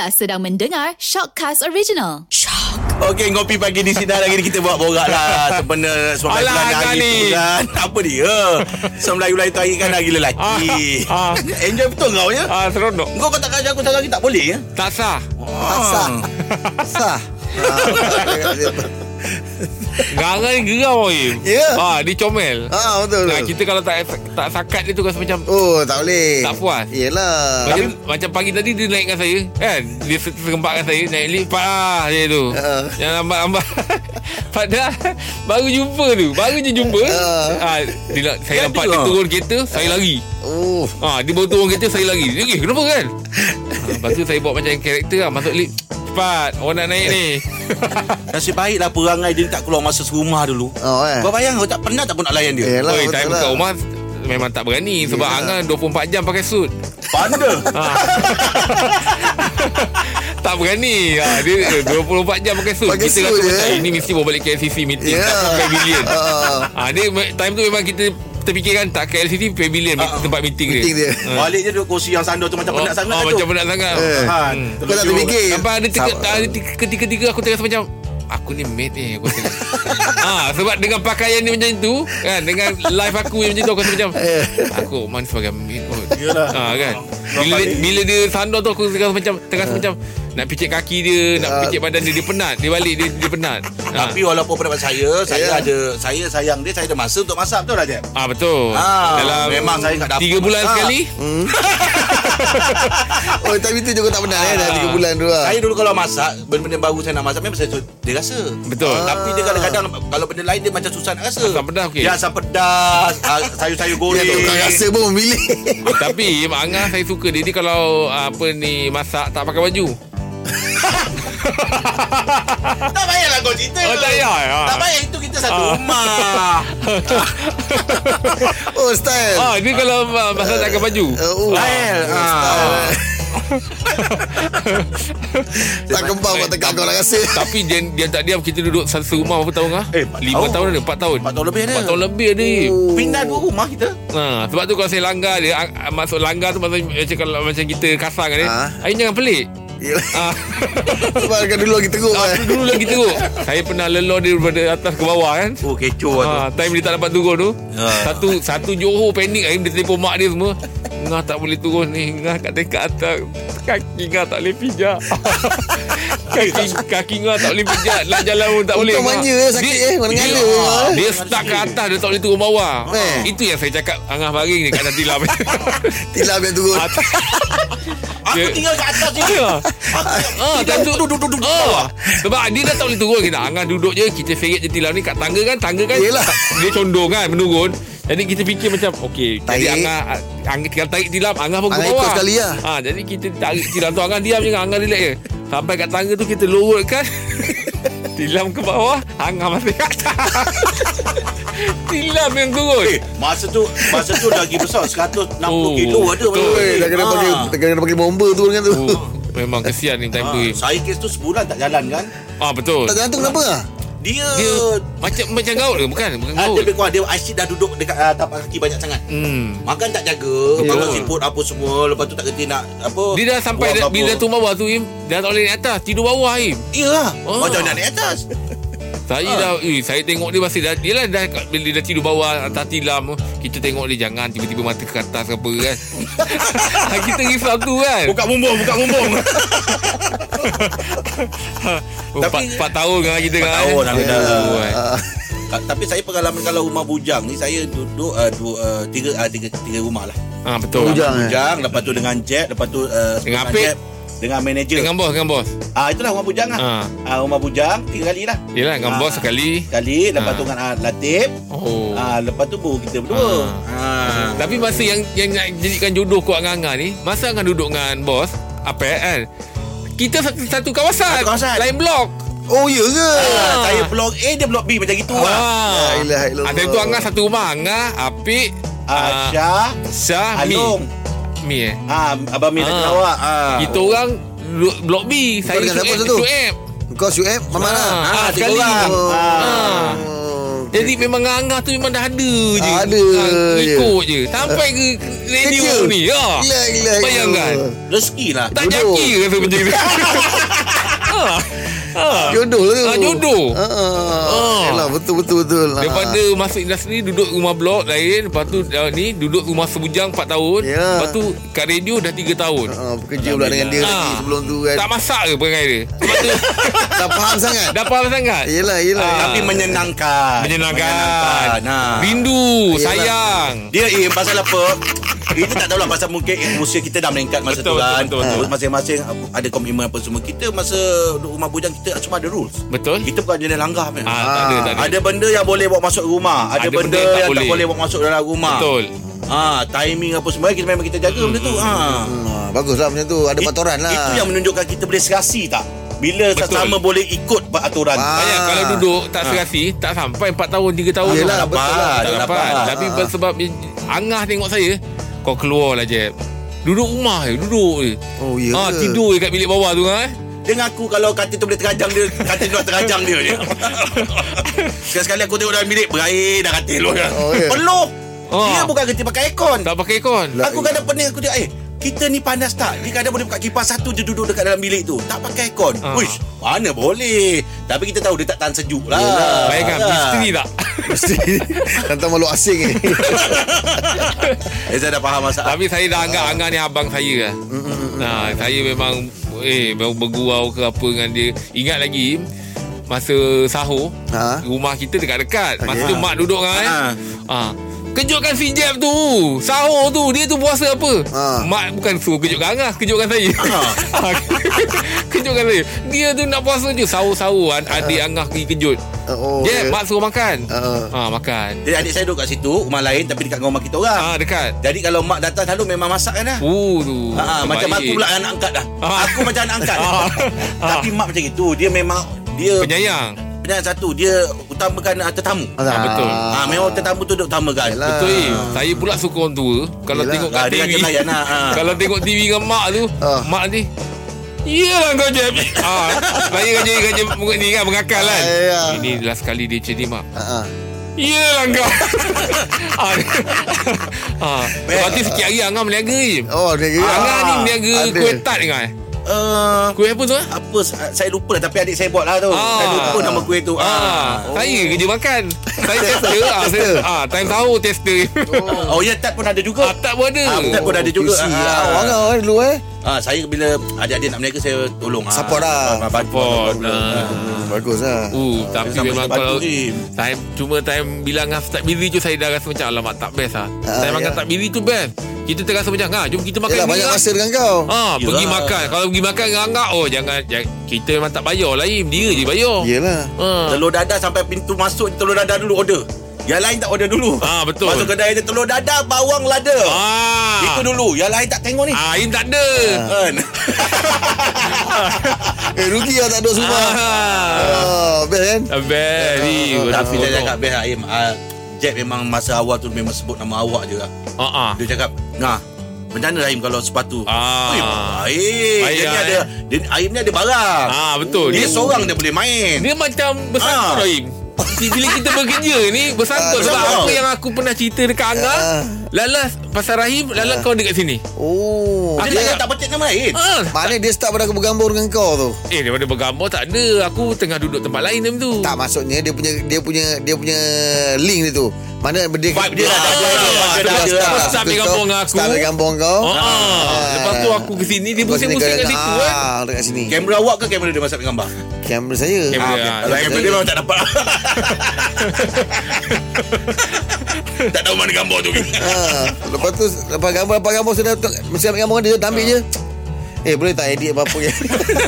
Anda sedang mendengar Shockcast Original. Okey, ngopi pagi di sini lagi kita buat borak lah. Sempena semua Alah, bulan hari ni. tu kan. Apa dia? Semua Melayu-Melayu tu hari kan lagi lelaki. Ah, ah. Enjoy betul kau ya? Ah, seronok. Kau kata kerja aku tak lagi tak boleh ya? Tak sah. Tak sah. Sah. Garang ni geram Im. Ya. Ah, dia comel. Ah betul Nah, betul. kita kalau tak tak sakat dia tu rasa macam Oh tak boleh. Tak puas. Yelah. macam, macam pagi tadi dia naikkan saya kan Dia se- serempakkan saya Naik lift Pak dia tu Ah. Yang lambat-lambat Padahal Baru jumpa tu Baru je jumpa Ah. ah, dia, nak- Saya Kan nampak dia ah. turun kereta Saya lari Oh. Ah, dia baru turun kereta Saya lari Dia, Eh kenapa kan ah, Lepas tu saya buat macam karakter lah Masuk lift Cepat Orang nak naik ni Nasib baiklah perangai dia tak keluar masa serumah dulu. Oh eh. Kau bayang kau tak pernah tak pun nak layan dia. Yelah Oi, betul time lah. kat rumah Memang tak berani Sebab Yelah. Angan 24 jam pakai suit Panda. Ah. tak berani ha, Dia eh, 24 jam pakai suit Pakai Kita suit rasa macam eh? Ini mesti bawa balik KLCC meeting yeah. Tak pavilion Ah. ha, Dia me- time tu memang kita Terfikirkan tak KLCC pavilion Ah, ah. Tempat meeting, Meeting dia. Ha. Balik je duduk kursi yang sandar tu macam penat sangat oh, kan Macam tu. penat sangat Eh. Ha, Hmm. Kau tak terfikir. Sampai ada ketika-tiga aku terasa macam Aku ni mate ni aku rasa. ha, Sebab dengan pakaian ni macam tu kan Dengan live aku yang macam tu Aku rasa macam Eh. Aku man sebagai mate pun Yalah. ha, kan bila, bila dia sandar tu Aku terasa macam Terasa macam Nak picit kaki dia Nak Ah. picit badan dia Dia penat Dia balik dia, dia penat ha. Tapi walaupun pendapat saya, saya Ya. ada saya sayang dia, saya ada masa untuk masak betul tak Jeb? Ah betul. Ah, Dalam memang saya kat dapur Tiga bulan masak. sekali. Oh tapi tu juga tak pernah eh dah 3 bulan tu lah. Saya dulu kalau masak Benda-benda baru saya nak masak Memang saya tu- Dia rasa Betul. Ah. Tapi dia kadang-kadang Kalau benda lain Dia macam susah nak rasa Asam pedas okey. Dia asam pedas Sayur-sayur Ya goreng tak bukan rasa pun memilih. Tapi Mak Angah saya suka dia. Dia kalau apa ni masak tak pakai baju. Tak payahlah kau cerita Oh, tak payah, ah. Tak payah Itu kita satu Ah. rumah Oh style. Ah dia kalau uh, masak tak pakai baju. Uh, oh. Style. Ah. style. tak kembang buat tekak kau nak rasa. Tapi dia, dia tak diam kita duduk satu rumah berapa tahun ah? Eh, empat Lima tahun. tahun ada, empat tahun. Empat tahun lebih ada. Empat tahun lebih ada. Oh. Pindah dua rumah kita Ha, sebab tu kalau saya langgar dia ah, ah, masuk langgar tu maksud macam kalau macam kita kasar kan dia. Ah. Ain jangan pelik. Yelah. Ah. Sebab kan dulu lagi teruk Ah, kan. dulu lagi teruk. Saya pernah lelor dia daripada atas ke bawah kan. Oh kecoh tu Ha, time dia tak dapat turun tu. Ah. Satu satu Johor panik Aim dia telefon mak dia semua. Ngah tak boleh turun ni. Ngah kat dekat atas. Kaki Ngah tak boleh pijak. kaki kaki Ngah tak boleh pijak. Nak jalan pun tak boleh. Ngah. manja eh, sakit eh. Mana dia, ngala. dia stuck kat atas Dia tak boleh turun bawah Eh. Itu yang saya cakap Angah baring ni kat atas tilam Tilam yang turun. Aku Dia- tinggal kat atas ni Ya. Ah, time tu duduk duduk ah. Sebab dia dah tak boleh turun kita. Angah duduk je kita seret je tilam ni kat tangga kan, tangga kan. Yelah. Dia condong kan menurun. Jadi kita fikir macam okey, jadi. Angah Angah tinggal tarik tilam, Angah pun ke Angah bawah. ikut sekali lah. Ha, jadi kita tarik tilam tu Angah diam je, Angah relax je. Sampai kat tangga tu kita lurutkan tilam ke bawah, kat atas. tilam yang turun. Eh, masa tu masa tu lagi besar 160 Oh, kilo ada betul. Eh, dah kena Ah. panggil dah kena panggil bomber tu dengan tu. Oh, memang kesian ni time Ah, tu. saya kes tu sebulan tak jalan kan Ah betul. Tak jantung kenapa ah? Dia Dia macam macam gaut ke? Bukan, bukan Ah, gaut. dia lebih dia asyik dah duduk dekat uh, tapak kaki banyak sangat. Hmm. Makan tak jaga, Ya. makan siput apa semua, lepas tu tak kerti nak apa. Dia dah sampai dah, bila tu bawah tu Im Dah tak boleh naik atas Tidur bawah Im Iyalah. Oh. Macam nak naik atas. Saya Ah. dah eh, Saya tengok dia masih dah Dia lah dah Bila dia dah tidur bawah Atas tilam Kita tengok dia Jangan tiba-tiba mata ke atas ke apa kan Kita risau tu kan Buka bumbung, buka bumbung. Tapi- empat tahun kan kita kan tahun dah beda. Oh, kan. Ah, Ah, Tapi saya pengalaman kalau rumah bujang ni saya duduk uh, dua, uh, tiga, uh, tiga tiga rumah lah. Ah betul Bujang. eh? Bujang, lepas tu dengan jet, lepas tu uh, Dengan Apik? jet, dengan manager. Dengan bos Dengan bos Ah itulah rumah bujang lah. Ah. Ah rumah bujang tiga kali lah. Yelah dengan Ah. bos sekali Sekali, lepas Ah. tu dengan uh, Latif. Oh Ah lepas tu baru kita berdua. Ah. Tapi masa yang Yang nak jadikan jodoh Kuat dengan Angah ni Masa Angah duduk dengan bos Apa kan Kita satu, satu kawasan Satu kawasan. Lain blok Oh ya ke? Ah, saya blok A dia blok B macam gitu lah. Ah. La ilaha illallah. Ada tu Angah satu rumah Angah Apik Ah, Syah, Syah Mi Along. Mi eh Ah, Abang Mir Ah. ah. awak. Ah. Kita orang Blok B Saya Syuib? Syuib Kau Syuib Mama lah. Ah, Ah, sekali. orang. Oh. Ah. Oh, Jadi memang Angah tu memang dah ada je Ada Ah, je. Ikut je Sampai ke radio Kerja. ni ha. Gila gila Bayangkan. Rezeki lah. Tak jaki rasa macam ni ha. Ha. Jodoh lah tu Ah, jodoh. ah, ah. Ah. Yalah betul betul betul Ah. Daripada masuk industri Duduk rumah blok lain Lepas tu uh, ni Duduk rumah sebujang 4 tahun Ya. Lepas tu kat radio dah 3 tahun ah, Bekerja pula dengan dia Ah. lagi sebelum tu kan Tak masak ke perangai dia Lepas tu Tak faham sangat Dah faham sangat Yelah yelah Ah. Tapi menyenangkan. Menyenangkan Nah. Rindu Yelah. Sayang Dia eh pasal apa? Itu tak tahulah pasal mungkin usia kita dah meningkat masa Betul, tu kan. betul, betul, betul. Masing-masing ada komitmen apa semua. Kita masa duduk rumah bujang kita cuma ada rules. Betul Kita bukan jenis langgar ah, punya. Tak ada tak ada Ada benda yang boleh bawa masuk rumah, ada, Ada benda, benda yang tak yang tak boleh. boleh bawa masuk dalam rumah. Betul Ah, timing apa semua kita memang kita jaga benda tu. Ah. Ah, Bagus lah macam tu Ada It- patoran lah Itu yang menunjukkan kita boleh serasi tak? Bila Betul. sama boleh ikut peraturan. Ah. Banyak kalau duduk Tak serasi Tak sampai 4 tahun 3 tahun Yelah, tu. betul lah. Tak Tak dapat dapat. Tapi Ah. sebab Angah tengok saya Kau keluar lah Jeb Duduk rumah je Duduk je Oh ya Ah, ke? tidur je kat bilik bawah tu kan eh? Dia ngaku kalau katil tu boleh terajang dia Katil tu nak terajang dia je Sekali-sekali aku tengok dalam bilik Berair dah katil tu Oh, ya. Peluh Ah. Dia bukan kerti pakai aircon Tak pakai aircon Aku kadang pening aku dia Eh kita ni panas tak? Dia kadang boleh buka kipas satu je duduk dekat dalam bilik tu. Tak pakai aircon. Ah. Wish, mana boleh. Tapi kita tahu dia tak tahan sejuk lah. Yelah. Bayangkan misteri tak Mesti Tentang malu asing ni Eh, saya dah faham masalah. Tapi saya dah anggap Angah ni abang saya lah Nah, saya memang Eh bergurau ke apa dengan dia Ingat lagi Masa sahur Ha? Rumah kita dekat-dekat Masa Okey. tu mak duduk kan Ha. ha. Kejutkan si Jeb tu Sahur tu Dia tu puasa apa Ha. Mak bukan suruh kejutkan Angah Kejutkan saya ha. Kejutkan saya Dia tu nak puasa je Sahur-sahur an- Adik Angah pergi kejut Oh Jeb ya. mak suruh makan Ha. ha, Makan Jadi adik saya duduk kat situ, rumah lain tapi dekat dengan rumah kita orang. Ah dekat Jadi kalau mak datang selalu memang masak kan dah. Uh tu Ha, macam Terbaik. aku pula anak angkat dah. Ah. Aku macam anak angkat. Ah. Tapi mak macam itu, dia memang dia Penyayang penyayang satu, dia utamakan uh, tetamu. Ah, betul. Ha, memang tetamu tu dia utamakan. Yelah. Betul Im. Saya pula suka orang tua Kalau Yelah. tengok Ah, kat dia TV layan lah, ah. Kalau tengok TV dengan mak tu Ah. Mak ni Iyalah kau Jeb ah, Saya kerja kerja ni kan Mengakal kan Ah, ya. Ini last kali dia ni mak Ha, ha. Iyalah kau ah, ah. Lepas tu sikit hari Angah meniaga Im Oh kira Angah ni meniaga kuih tart dengan Uh, Kuih apa tu ah? apa saya lupa lah tapi adik saya buat lah tu. Ah. Saya lupa nama kuih tu. Ah, Oh. Saya kerja makan Saya tester ah, saya, ah, Time sahur tester Oh, ya tat pun ada juga. ah, Tak pun ada Ah, tat pun ada juga. Ah. ah. Awang lah dulu eh Ah, saya bila adik-adik nak berniaga saya tolong. Ah, Support lah. bantu, Support, bantu, bantu. ah. Hmm, Bagus lah Uh, tapi Sama memang kalau Im. time cuma time bila Angah start busy tu saya dah rasa macam alamak tak best lah. Ah, time Angah ya. tak busy tu best. Kita terasa macam ha jom kita makan Yelah banyak lah. masa dengan kau Ha, pergi Yelah. makan. Kalau pergi makan dengan Angah, oh jangan, jangan kita memang tak bayar lah Im. Dia je bayar. Yelah Ha. Telur dadah sampai pintu masuk telur dadah dulu order. Yang lain tak order dulu. Ah, betul. Masuk kedai dia telur dadah bawang lada. Ah. Itu dulu. Yang lain tak tengok ni. Ah, Im tak ada. Kan? Eh rugi lah tak ada semua Ah. Oh best kan Ah, Best ni. Tapi dia cakap best Aim. Uh, Jack memang masa awal tu memang sebut nama awak je lah. Ha ah. Dia cakap, nah, macam mana Aim kalau sepatu? Ah. Eh, baik. Baik Dia ni lah, ada, dia, Aim ni ada barang. Ah, betul. Dia Dia- seorang dia boleh main. Dia macam bersangkut Ah. lah Im. Bila kita bekerja ni Bersangkut Ah, Sebab apa yang aku pernah cerita dekat Angah Ah. Lalas Pasal Rahim Lalas kau dekat sini. Oh. Dia, Dia- dia tak petik nama lain. Ah, Mana dia start pada aku bergambar dengan kau tu? Eh daripada bergambar tak ada. Aku tengah duduk tempat lain time tu. Tak maksudnya dia punya dia punya dia punya link dia tu. Mana dia Vibe dia dah ada. Ah, Vibe dia dah Start- ada. gambar dengan aku. Start ambil gambar kau. Ah. Lepas tu aku ke sini Dia pusing-pusing kat situ kan ah, dekat sini. Kamera awak ke kamera dia masa ambil gambar? Kamera saya. Kamera, Ah, kamera dia memang tak dapat. tak tahu mana gambar tu. Ah, lepas tu lepas gambar lepas gambar sudah mesti ambil gambar dia, dah ambil je. Eh boleh tak edit apa-apa ya?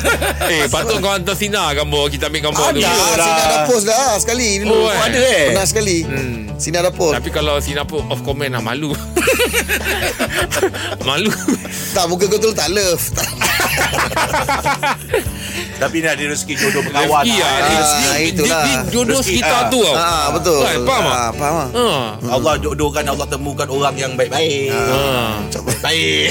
Eh patut kau hantar Sina gambar Kita ambil gambar tu Ada, lah. Sina dah post dah sekali Oh, dulu. eh. ada eh? Pernah sekali. Hmm. Sina dah post. Tapi kalau Sina pun off comment lah Malu Malu Tak muka kau tu tak love. Tapi ni ada rezeki jodoh berkawan. Rezeki lah Ah, Dia- Ah, dia- itulah. dia Jodoh Rezeki, sekitar ah. tu tau ah betul. Kan, faham tak? Ah, faham ah. Ha. Allah jodohkan Allah temukan orang yang baik-baik. Ha. Baik.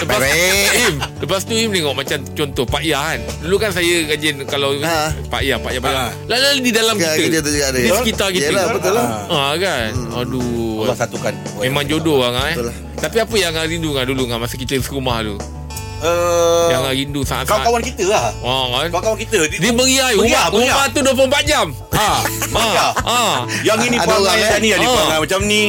Lepas, Baik. Im, lepas tu Im tengok macam contoh Pak Ya kan. Dulu kan saya rajin kalau Ha. Pak Ya, Pak Ya, Pak Ya. Ha. Lalu di dalam kita. kerja tu juga ada. Di sekitar kita. Yelah, betul lah. Ha kan. Aduh. Allah satukan. Memang jodoh lah eh. Betul lah. Tapi apa yang Angah rindu kan dulu kan masa kita serumah tu? Uh, Yang rindu sangat-sangat. kawan-kawan kita lah. Oh, kan? Kawan-kawan kita. Dia meriah. Meriah, Rumah, rumah tu 24 jam. Ha. ha. Ha. Yang ini Ada perangai orang, eh? yang ni Yang ni Ha. perangai macam ni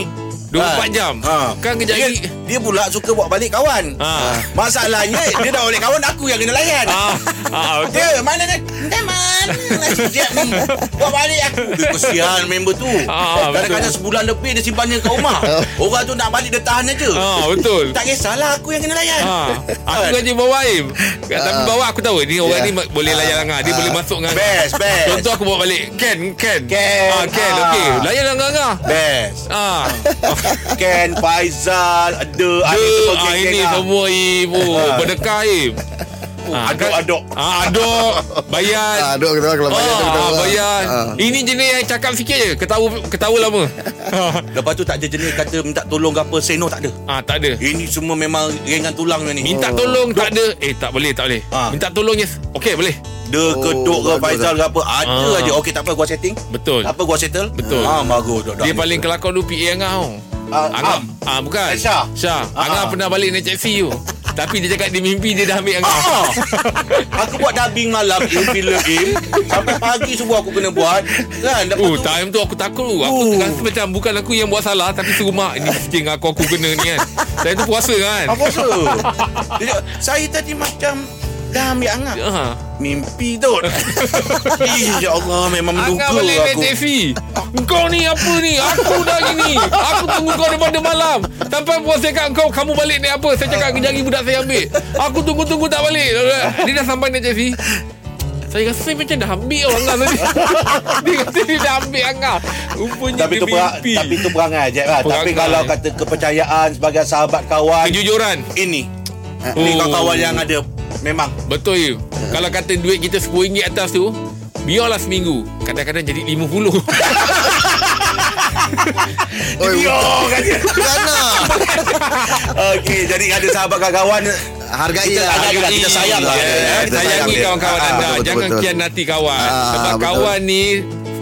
24 jam. ha. Kan kejap dia, lagi. dia pula suka bawa balik kawan Ha. Masalahnya Dia dah balik kawan Aku yang kena layan Ah, ah, betul. Dia mana kan Dah mana Nasi siap ni Bawa balik aku Dia kesian member tu Ah, Kadang-kadang sebulan lebih Dia simpannya kat rumah Orang tu nak balik Dia tahan aja Ah, betul. Tak kisahlah Aku yang kena layan Ha, aku Kan? kerja bawa Aim. Tapi bawa aku tahu ni orang Ya. ni boleh layan Angah. Dia boleh masuk dengan Best best Contoh aku bawa balik Ken, Ken. Ken. Ah, Ken. Ah. Okey. Layan Angah. Best Ah. Ken Faizal Ada Ada ah, ini lah. semua Im. Oh, Ah. berdekah Im. Ah, Aduk-aduk aduk. Bayan. Ah, kita kalau bayar tu kita Ah, orang. bayan. Ah. Ini jenis yang cakap sikit je. Ketawa ketawa lama. Lepas tu tak ada jenis kata Minta tolong ke apa Say no tak ada ah, tak ada. Ini semua memang Ringan tulang ni Minta tolong tak ada. Eh, tak boleh, tak boleh. Ah. Minta tolong yes. Okey, boleh. Dia Oh, keduk ke Faizal ke apa Ada Ah. aja Okey tak apa gua setting Betul. Apa gua settle Betul. Ah bagus dah, dah. Dia paling kelakar dulu PA Angah tau. Ah, Angah, ah, bukan. Eh, Syah. Syah. Ah, Angah ah. pernah balik naik taxi tu. Tapi dia cakap dia mimpi dia dah ambil Angah. Ah, aku buat dubbing malam Im filem Im Sampai pagi subuh aku kena buat Kan Oh, tu time tu aku takut. Aku Oh. rasa macam bukan aku yang buat salah tapi serumah ini mesti aku aku kena ni kan. Saya tu puasa kan. Apa rasa Dia cakap, Saya tadi macam Dah ambil angah Ha. Mimpi tu Ih, Ya Allah Memang menduga Angah balik naik aku taxi. Kau ni apa ni? Aku dah gini. Aku tunggu kau daripada malam. Sampai puas cakap kau kamu balik naik apa? Saya cakap lagi budak saya ambil. Aku tunggu-tunggu tak balik. Dia dah sampai naik taxi. Saya rasa macam dah ambil orang Angah tadi. dia kata dia dah ambil Angah. Rupanya tapi dia tu perang, mimpi. tapi tu perangai je lah. Tapi kalau kata kepercayaan sebagai sahabat kawan Kejujuran. ini. Ni Oh. kawan-kawan yang ada memang Betul you. Kalau kata duit kita RM10 atas tu, biarlah seminggu. Kadang-kadang jadi RM50. Oi, Yo kan Okey, jadi ada sahabat kawan Hargai Kita lah hargai lah, kita sayang lah. Eh. Kita Sayangi sayang dia. kawan-kawan Ah, anda. betul, Jangan betul. kianati kawan. Ah, Sebab betul. kawan ni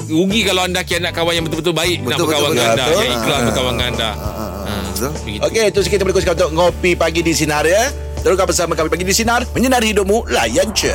rugi kalau anda kianat kawan yang betul-betul baik nak Betul, berkawan betul, dengan anda. betul. Yang ikhlas Ah, berkawan dengan anda. ah, betul. Begitu. Okey, itu sikit boleh kongsikan untuk ngopi pagi di sinar ya. Teruskan bersama kami pagi di sinar menyinari hidupmu layan je.